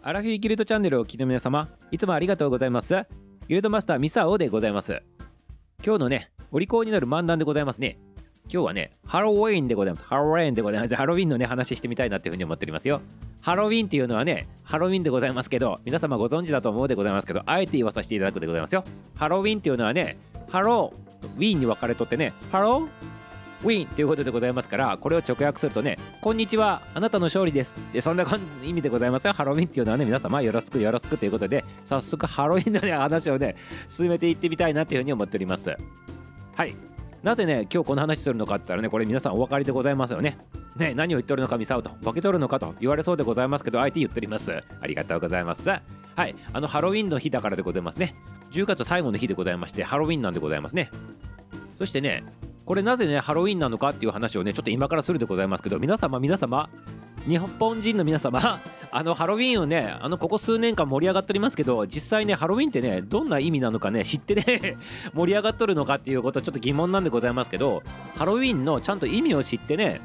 アラフィフギルドチャンネルをお聞きの皆様いつもありがとうございます。ギルドマスターミサオでございます。今日のねお利口になる漫談でございますね。今日はねハロウィーンでございます。ハロウィーンでございます。ハロウィンのね話してみたいなっていうふうに思っておりますよ。ハロウィンっていうのはねハロウィンでございますけど皆様ご存知だと思うでございますけどあえて言わさせていただくでございますよ。ハロウィンっていうのはね Hello Win に分かれとってねハローウィンということでございますからこれを直訳するとねこんにちはあなたの勝利ですでそんな意味でございますよ。ハロウィンっていうのはね皆様よろしくよろしくということで早速ハロウィンのね話をね進めていってみたいなというふうに思っております。はい。なぜね今日この話するのかって言ったらねこれ皆さんお分かりでございますよね。ね何を言っておるのかミサオとボケとるのかと言われそうでございますけどあえて言っております。ありがとうございます。はい。あのハロウィンの日だからでございますね。10月最後の日でございましてハロウィンなんでございますね。そしてねこれなぜねハロウィンなのかっていう話をねちょっと今からするでございますけど皆様皆様日本人の皆様 あのハロウィンをねあのここ数年間盛り上がっておりますけど実際ねハロウィンってねどんな意味なのかね知ってね 盛り上がっとるのかっていうことはちょっと疑問なんでございますけどハロウィンのちゃんと意味を知ってね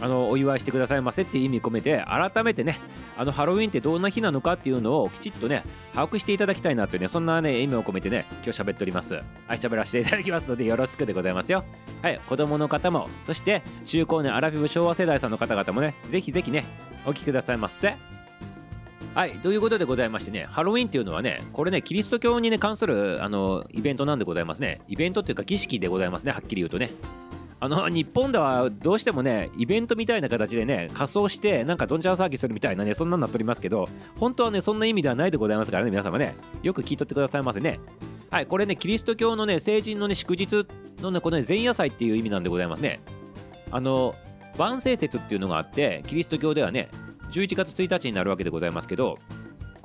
あのお祝いしてくださいませっていう意味込めて改めてねあのハロウィンってどんな日なのかっていうのをきちっとね把握していただきたいなというねそんなね意味を込めてね今日喋っております。はい喋らせていただきますのでよろしくでございますよ。はい子供の方もそして中高年アラフィフ昭和世代さんの方々もねぜひぜひねお聞きくださいませ。はいということでございましてねハロウィンっていうのはねこれねキリスト教にね関するあのイベントなんでございますね。イベントっていうか儀式でございますねはっきり言うとね。あの日本ではどうしてもねイベントみたいな形でね仮装してなんかどんちゃん騒ぎするみたいなねそんなんなっておりますけど本当はねそんな意味ではないでございますからね皆様ね。よく聞いとってくださいませね。はいこれねキリスト教のね成人のね祝日のねこのね前夜祭っていう意味なんでございますね。あの万世節っていうのがあってキリスト教ではね11月1日になるわけでございますけど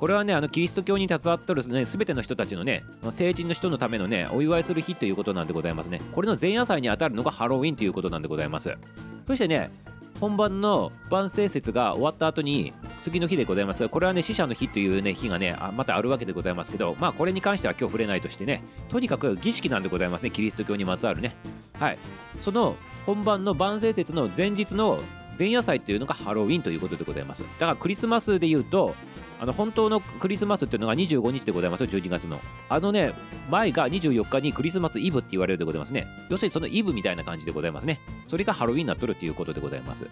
これはねあのキリスト教に携わってるね全ての人たちのね成人の人のためのねお祝いする日ということなんでございますね。これの前夜祭にあたるのがハロウィンということなんでございます。そしてね本番の万聖節が終わった後に次の日でございます。がこれはね死者の日というね日がねまたあるわけでございますけどまあこれに関しては今日触れないとしてねとにかく儀式なんでございますねキリスト教にまつわるね。はい。その本番の万聖節の前日の前夜祭っていうのがハロウィンということでございます。だからクリスマスで言うとあの本当のクリスマスっていうのが25日でございますよ、12月の。あのね、前が24日にクリスマスイブって言われるでございますね。要するにそのイブみたいな感じでございますね。それがハロウィンになっとるっていうことでございます。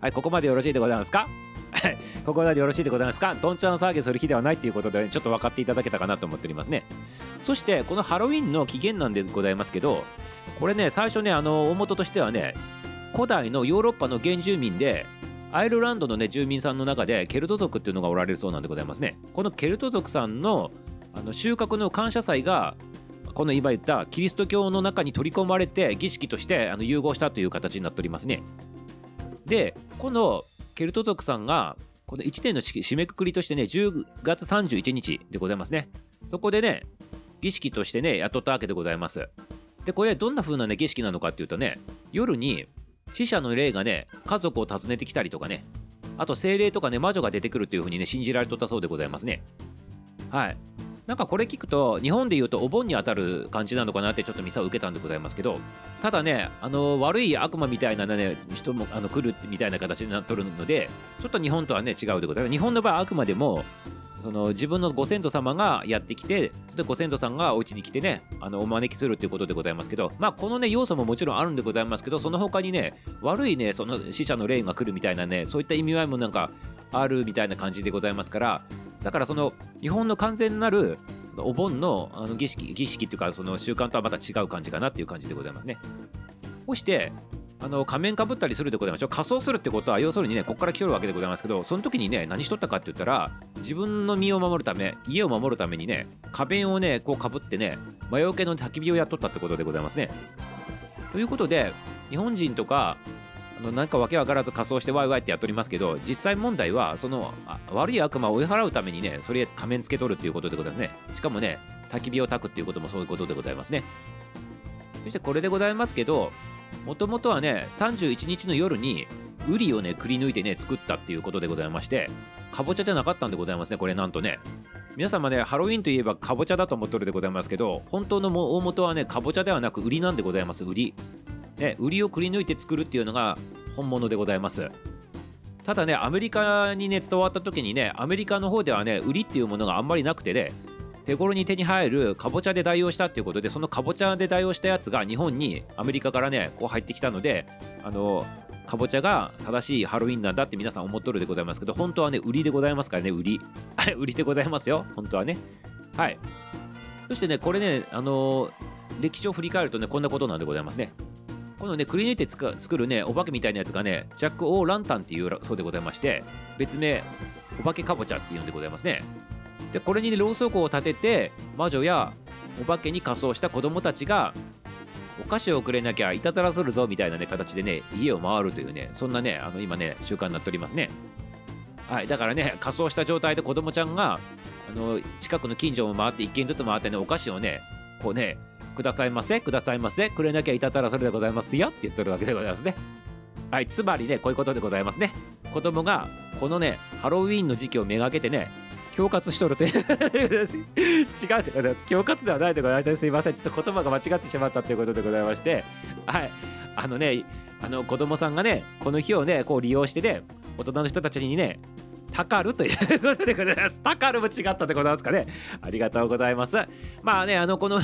はい、ここまでよろしいでございますか？はい、ここまでよろしいでございますか？どんちゃん騒ぎする日ではないっていうことで、ちょっと分かっていただけたかなと思っておりますね。そして、このハロウィンの起源なんでございますけど、これね、最初ね、あの、大元としてはね、古代のヨーロッパの原住民で、アイルランドのね住民さんの中でケルト族っていうのがおられるそうなんでございますね。このケルト族さんのあの収穫の感謝祭がこの今言ったキリスト教の中に取り込まれて儀式としてあの融合したという形になっておりますね。でこのケルト族さんがこの1年の締めくくりとしてね10月31日でございますね。そこでね儀式としてね雇ったわけでございます。でこれどんな風なね儀式なのかっていうとね夜に死者の霊がね家族を訪ねてきたりとかね。あと精霊とかね魔女が出てくるというふうにね信じられとったそうでございますね。はい。なんかこれ聞くと日本で言うとお盆に当たる感じなのかなってちょっとミサを受けたんでございますけどただねあの悪い悪魔みたいなね人もあの来るみたいな形になっとるのでちょっと日本とはね違うでございます。日本の場合あくまでもその自分のご先祖様がやってきてそれでご先祖さんがお家に来てねあのお招きするっていうことでございますけどまあこのね要素ももちろんあるんでございますけどその他にね悪いねその死者の霊が来るみたいなねそういった意味合いもなんかあるみたいな感じでございますからだからその日本の完全なるお盆のあの儀式儀式っていうかその習慣とはまた違う感じかなっていう感じでございますね。そしてあの仮面かぶったりするでございます仮装するってことは要するにねここから来とるわけでございますけどその時にね何しとったかって言ったら自分の身を守るため家を守るためにね仮面をねこうかぶってね魔除けの焚き火をやっとったってことでございますね。ということで日本人とかあのなんかわけわからず仮装してワイワイってやっておりますけど実際問題はその悪い悪魔を追い払うためにねそれ仮面つけとるっていうことでございますね。しかもね焚き火を焚くっていうこともそういうことでございますね。そしてこれでございますけどもともとはね31日の夜にウリをねくり抜いてね作ったっていうことでございましてかぼちゃじゃなかったんでございますねこれなんとね。皆様ねハロウィンといえばかぼちゃだと思っとるでございますけど本当の大元はねかぼちゃではなくウリなんでございますウリ。ねウリをくり抜いて作るっていうのが本物でございます。ただねアメリカにね伝わった時にねアメリカの方ではね売りっていうものがあんまりなくてね手頃に手に入るかぼちゃで代用したっていうことでそのかぼちゃで代用したやつが日本にアメリカからねこう入ってきたのであのかぼちゃが正しいハロウィンなんだって皆さん思っとるでございますけど本当はね売りでございますからね売り。売りでございますよ本当はね。はい。そしてねこれねあの歴史を振り返るとねこんなことなんでございますね。このねくり抜いて作るねお化けみたいなやつがねジャック・オー・ランタンっていうそうでございまして別名お化けかぼちゃっていうんでございますね。でこれに、ね、ろうそくを立てて魔女やお化けに仮装した子供たちがお菓子をくれなきゃいたずらするぞみたいなね形でね家を回るというねそんなねあの今ね習慣になっておりますね。はいだからね仮装した状態で子供ちゃんがあの近くの近所を回って一軒ずつ回ってねお菓子をねこうねくださいませくださいませくれなきゃいたずらそれでございますよって言ってるわけでございますね。はいつまりねこういうことでございますね。子供がこのねハロウィーンの時期をめがけてね恐喝しとると 違うってことです恐喝ではないでございますすいませんちょっと言葉が間違ってしまったということでございましてはいあのねあの子供さんがねこの日をねこう利用してね大人の人たちにねたかるということでございます。たかるも違ったでございますかね。ありがとうございます。まあね、あの、この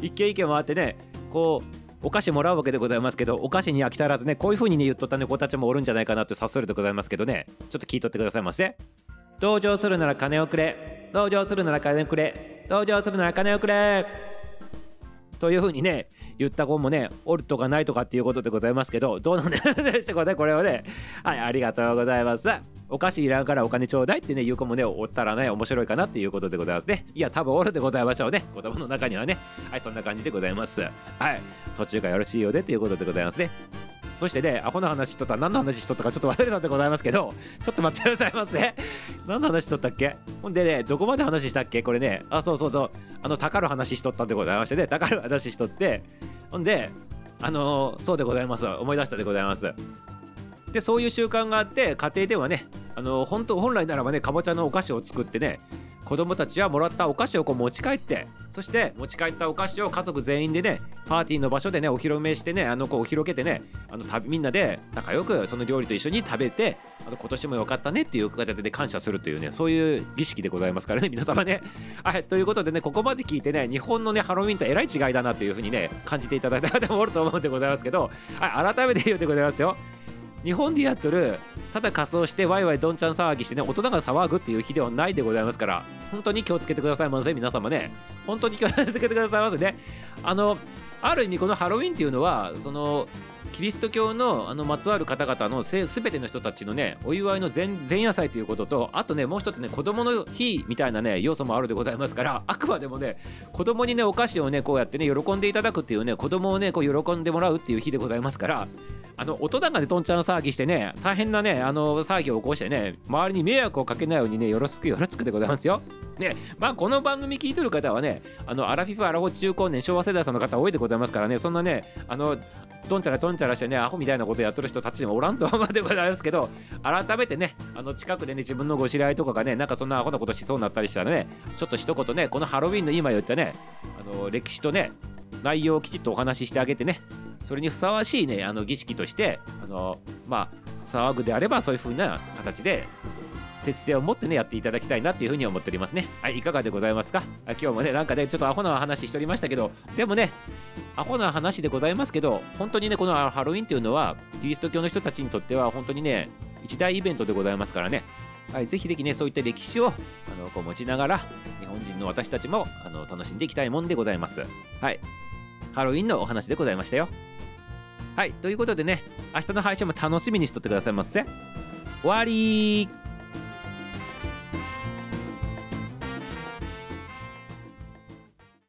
一軒一軒回ってね、こう、お菓子もらうわけでございますけど、お菓子に飽き足らずね、こういう風にね、言っとった子たちもおるんじゃないかなと察するでございますけどね、ちょっと聞いとってくださいませ。同情するなら金をくれ。同情するなら金をくれ。同情するなら金をくれ。というふうにね言った子もねおるとかないとかっていうことでございますけどどうなんでしょうねこれをね。はいありがとうございます。お菓子いらんからお金ちょうだいってね言う子もねおったらね面白いかなっていうことでございますね。いや多分おるでございましょうね。子供の中にはね。はいそんな感じでございます。はい途中がよろしいようでっていうことでございますね。そしてね、アホな話しとったら何の話しとったかちょっと忘れたんでございますけど、ちょっと待ってくださいませ。何の話しとったっけ？ほんでね、どこまで話したっけ？これね、あ、そうそうそう、あの、たかる話しとったんでございましてね、たかる話しとって、ほんで、あのー、そうでございます。思い出したでございます。で、そういう習慣があって、家庭ではね、あのー、本当本来ならばね、かぼちゃのお菓子を作ってね、子供たちはもらったお菓子をこう持ち帰ってそして持ち帰ったお菓子を家族全員でねパーティーの場所でねお披露目してねあの子を広げてねあのみんなで仲良くその料理と一緒に食べてあの今年も良かったねっていう形で感謝するというねそういう儀式でございますからね皆様ね。はいということでねここまで聞いてね日本のねハロウィンとえらい違いだなというふうにね感じていただいた方もおると思うんでございますけど、はい、改めて言うでございますよ。日本でやっとるただ仮装してワイワイどんちゃん騒ぎしてね大人が騒ぐっていう日ではないでございますから本当に気をつけてくださいませ皆様ね。本当に気をつけてくださいませね。あのある意味このハロウィンっていうのはそのキリスト教のあのまつわる方々のすべての人たちのねお祝いの前前夜祭ということとあとねもう一つね子供の日みたいなね要素もあるでございますからあくまでもね子供にねお菓子をねこうやってね喜んでいただくっていうね子供をねこう喜んでもらうっていう日でございますからあの大人がねどんちゃん騒ぎしてね大変なねあの騒ぎを起こしてね周りに迷惑をかけないようにねよろしくよろしくでございますよ。ねまあこの番組聞いてる方はねあのアラフィフアラフォ中高年昭和世代さんの方多いでございますからねそんなねあのどんちゃらどんちゃらしてねアホみたいなことやってる人たちもおらんと思うでございますけど改めてねあの近くでね自分のご知り合いとかがねなんかそんなアホなことしそうになったりしたらねちょっと一言ねこのハロウィンの今言ったねあの歴史とね内容をきちっとお話ししてあげてねそれにふさわしいねあの儀式としてあのまあ騒ぐであればそういう風な形で節制を持ってねやっていただきたいなっていうふうに思っておりますねはいいかがでございますか？今日もねなんかねちょっとアホな話しておりましたけどでもねアホな話でございますけど本当にねこのハロウィンっていうのはキリスト教の人たちにとっては本当にね一大イベントでございますからねはい、ぜひぜひね、そういった歴史をあのこう持ちながら、日本人の私たちもあの楽しんでいきたいもんでございます。はい。ハロウィンのお話でございましたよ。はい、ということでね、明日の配信も楽しみにしとってくださいませ。終わり